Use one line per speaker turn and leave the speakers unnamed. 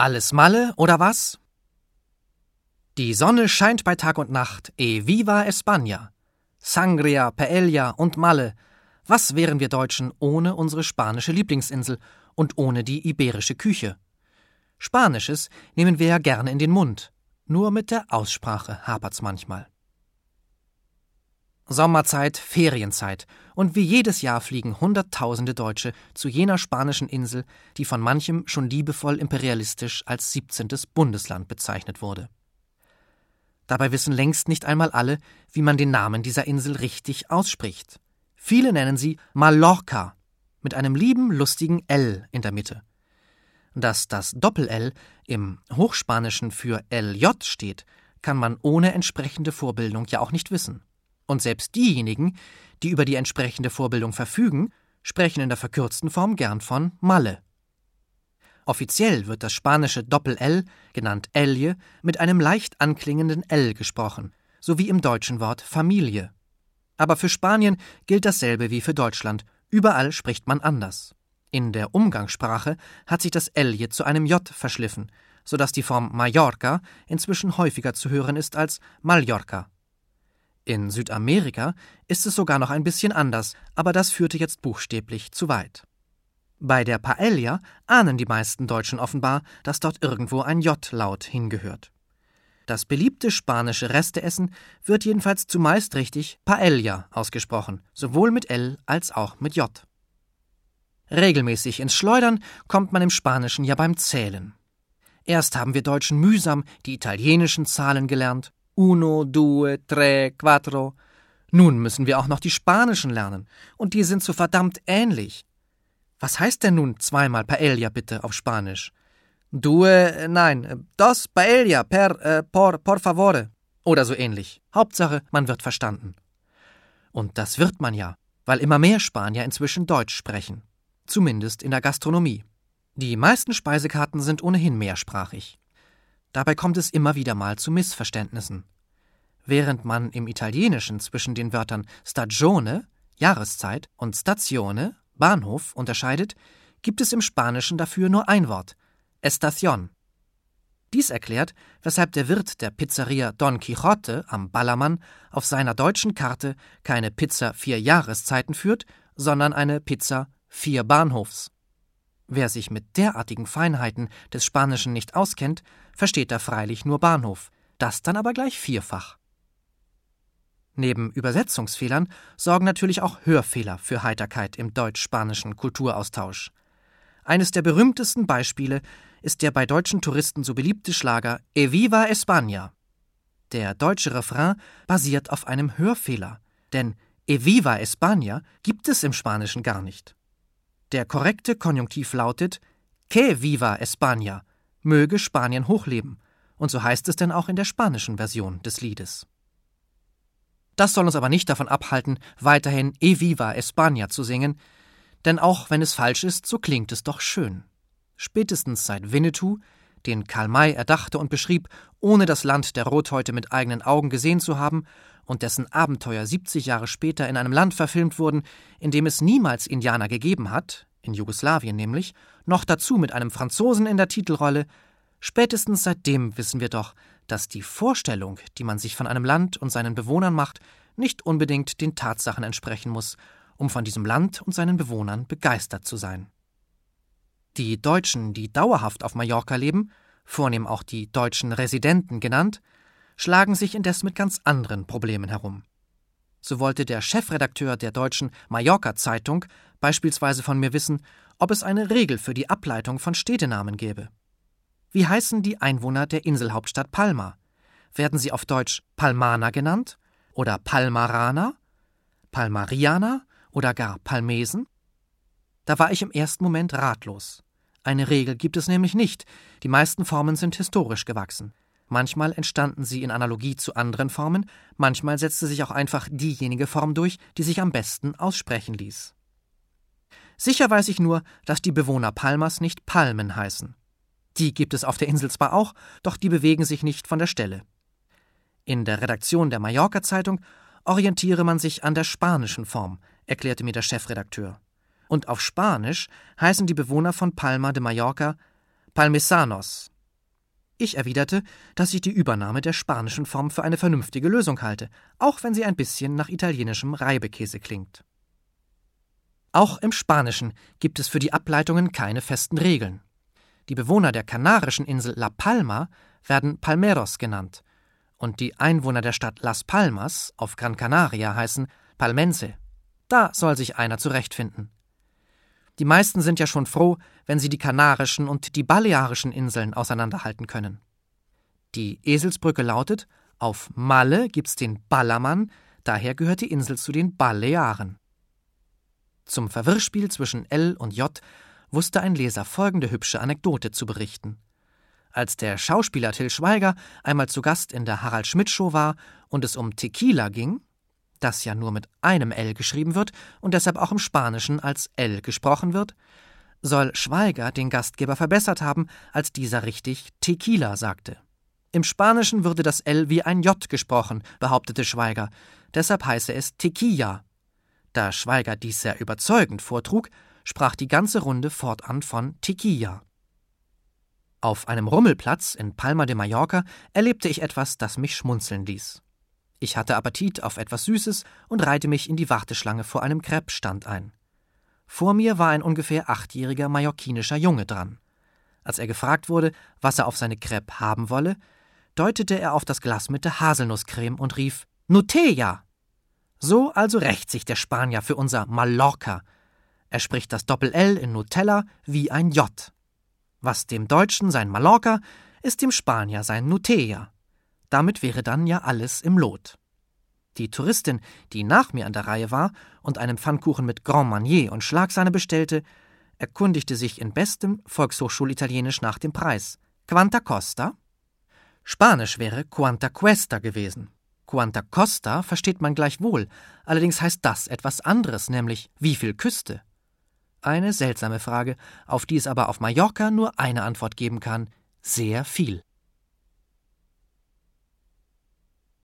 Alles Malle oder was? Die Sonne scheint bei Tag und Nacht, e viva España. Sangria, Paella und Malle. Was wären wir Deutschen ohne unsere spanische Lieblingsinsel und ohne die iberische Küche? Spanisches nehmen wir ja gerne in den Mund. Nur mit der Aussprache hapert's manchmal. Sommerzeit, Ferienzeit. Und wie jedes Jahr fliegen Hunderttausende Deutsche zu jener spanischen Insel, die von manchem schon liebevoll imperialistisch als 17. Bundesland bezeichnet wurde. Dabei wissen längst nicht einmal alle, wie man den Namen dieser Insel richtig ausspricht. Viele nennen sie Mallorca mit einem lieben, lustigen L in der Mitte. Dass das Doppel-L im Hochspanischen für LJ steht, kann man ohne entsprechende Vorbildung ja auch nicht wissen. Und selbst diejenigen, die über die entsprechende Vorbildung verfügen, sprechen in der verkürzten Form gern von Malle. Offiziell wird das spanische Doppel-L, genannt Elje, mit einem leicht anklingenden L gesprochen, sowie im deutschen Wort Familie. Aber für Spanien gilt dasselbe wie für Deutschland, überall spricht man anders. In der Umgangssprache hat sich das Elje zu einem J verschliffen, so dass die Form Mallorca inzwischen häufiger zu hören ist als Mallorca. In Südamerika ist es sogar noch ein bisschen anders, aber das führte jetzt buchstäblich zu weit. Bei der Paella ahnen die meisten Deutschen offenbar, dass dort irgendwo ein J-Laut hingehört. Das beliebte spanische Resteessen wird jedenfalls zumeist richtig Paella ausgesprochen, sowohl mit L als auch mit J. Regelmäßig ins Schleudern kommt man im Spanischen ja beim Zählen. Erst haben wir Deutschen mühsam die italienischen Zahlen gelernt, Uno, due, tre, quattro. Nun müssen wir auch noch die spanischen lernen, und die sind so verdammt ähnlich. Was heißt denn nun zweimal Paella bitte auf Spanisch? Due, nein, dos paella per, äh, por, por favore. Oder so ähnlich. Hauptsache, man wird verstanden. Und das wird man ja, weil immer mehr Spanier inzwischen Deutsch sprechen. Zumindest in der Gastronomie. Die meisten Speisekarten sind ohnehin mehrsprachig. Dabei kommt es immer wieder mal zu Missverständnissen. Während man im Italienischen zwischen den Wörtern Stagione, Jahreszeit, und Stazione, Bahnhof, unterscheidet, gibt es im Spanischen dafür nur ein Wort, Estación. Dies erklärt, weshalb der Wirt der Pizzeria Don Quixote am Ballermann auf seiner deutschen Karte keine Pizza vier Jahreszeiten führt, sondern eine Pizza vier Bahnhofs. Wer sich mit derartigen Feinheiten des Spanischen nicht auskennt, versteht da freilich nur Bahnhof, das dann aber gleich vierfach. Neben Übersetzungsfehlern sorgen natürlich auch Hörfehler für Heiterkeit im deutsch-spanischen Kulturaustausch. Eines der berühmtesten Beispiele ist der bei deutschen Touristen so beliebte Schlager E viva España. Der deutsche Refrain basiert auf einem Hörfehler, denn E viva España gibt es im Spanischen gar nicht. Der korrekte Konjunktiv lautet Que viva España, möge Spanien hochleben, und so heißt es denn auch in der spanischen Version des Liedes. Das soll uns aber nicht davon abhalten, weiterhin E viva España zu singen, denn auch wenn es falsch ist, so klingt es doch schön. Spätestens seit Winnetou, den Karl May erdachte und beschrieb, ohne das Land der Rothäute mit eigenen Augen gesehen zu haben, und dessen Abenteuer 70 Jahre später in einem Land verfilmt wurden, in dem es niemals Indianer gegeben hat, in Jugoslawien nämlich, noch dazu mit einem Franzosen in der Titelrolle, spätestens seitdem wissen wir doch, dass die Vorstellung, die man sich von einem Land und seinen Bewohnern macht, nicht unbedingt den Tatsachen entsprechen muss, um von diesem Land und seinen Bewohnern begeistert zu sein. Die Deutschen, die dauerhaft auf Mallorca leben, vornehm auch die deutschen Residenten genannt, schlagen sich indes mit ganz anderen Problemen herum. So wollte der Chefredakteur der deutschen Mallorca Zeitung beispielsweise von mir wissen, ob es eine Regel für die Ableitung von Städtenamen gäbe. Wie heißen die Einwohner der Inselhauptstadt Palma? Werden sie auf Deutsch Palmaner genannt? Oder Palmaraner? Palmarianer? Oder gar Palmesen? Da war ich im ersten Moment ratlos. Eine Regel gibt es nämlich nicht, die meisten Formen sind historisch gewachsen. Manchmal entstanden sie in Analogie zu anderen Formen, manchmal setzte sich auch einfach diejenige Form durch, die sich am besten aussprechen ließ. Sicher weiß ich nur, dass die Bewohner Palmas nicht Palmen heißen. Die gibt es auf der Insel zwar auch, doch die bewegen sich nicht von der Stelle. In der Redaktion der Mallorca Zeitung orientiere man sich an der spanischen Form, erklärte mir der Chefredakteur. Und auf Spanisch heißen die Bewohner von Palma de Mallorca Palmesanos, Ich erwiderte, dass ich die Übernahme der spanischen Form für eine vernünftige Lösung halte, auch wenn sie ein bisschen nach italienischem Reibekäse klingt. Auch im Spanischen gibt es für die Ableitungen keine festen Regeln. Die Bewohner der kanarischen Insel La Palma werden Palmeros genannt, und die Einwohner der Stadt Las Palmas auf Gran Canaria heißen Palmense. Da soll sich einer zurechtfinden. Die meisten sind ja schon froh, wenn sie die Kanarischen und die Balearischen Inseln auseinanderhalten können. Die Eselsbrücke lautet: Auf Malle gibt's den Ballermann, daher gehört die Insel zu den Balearen. Zum Verwirrspiel zwischen L und J wusste ein Leser folgende hübsche Anekdote zu berichten. Als der Schauspieler Till Schweiger einmal zu Gast in der Harald Schmidt Show war und es um Tequila ging, das ja nur mit einem L geschrieben wird und deshalb auch im Spanischen als L gesprochen wird, soll Schweiger den Gastgeber verbessert haben, als dieser richtig Tequila sagte. Im Spanischen würde das L wie ein J gesprochen, behauptete Schweiger, deshalb heiße es Tequila. Da Schweiger dies sehr überzeugend vortrug, sprach die ganze Runde fortan von Tequila. Auf einem Rummelplatz in Palma de Mallorca erlebte ich etwas, das mich schmunzeln ließ. Ich hatte Appetit auf etwas Süßes und reihte mich in die Warteschlange vor einem Crepe-Stand ein. Vor mir war ein ungefähr achtjähriger mallorquinischer Junge dran. Als er gefragt wurde, was er auf seine Crepe haben wolle, deutete er auf das Glas mit der Haselnusscreme und rief Nutella. So also rächt sich der Spanier für unser Mallorca. Er spricht das Doppel-L in Nutella wie ein J. Was dem Deutschen sein Mallorca, ist dem Spanier sein Nutella. Damit wäre dann ja alles im Lot. Die Touristin, die nach mir an der Reihe war und einen Pfannkuchen mit Grand Marnier und Schlagsahne bestellte, erkundigte sich in bestem Volkshochschulitalienisch nach dem Preis. Quanta costa? Spanisch wäre Quanta cuesta gewesen. Quanta costa versteht man gleichwohl, allerdings heißt das etwas anderes, nämlich wie viel Küste. Eine seltsame Frage, auf die es aber auf Mallorca nur eine Antwort geben kann: sehr viel.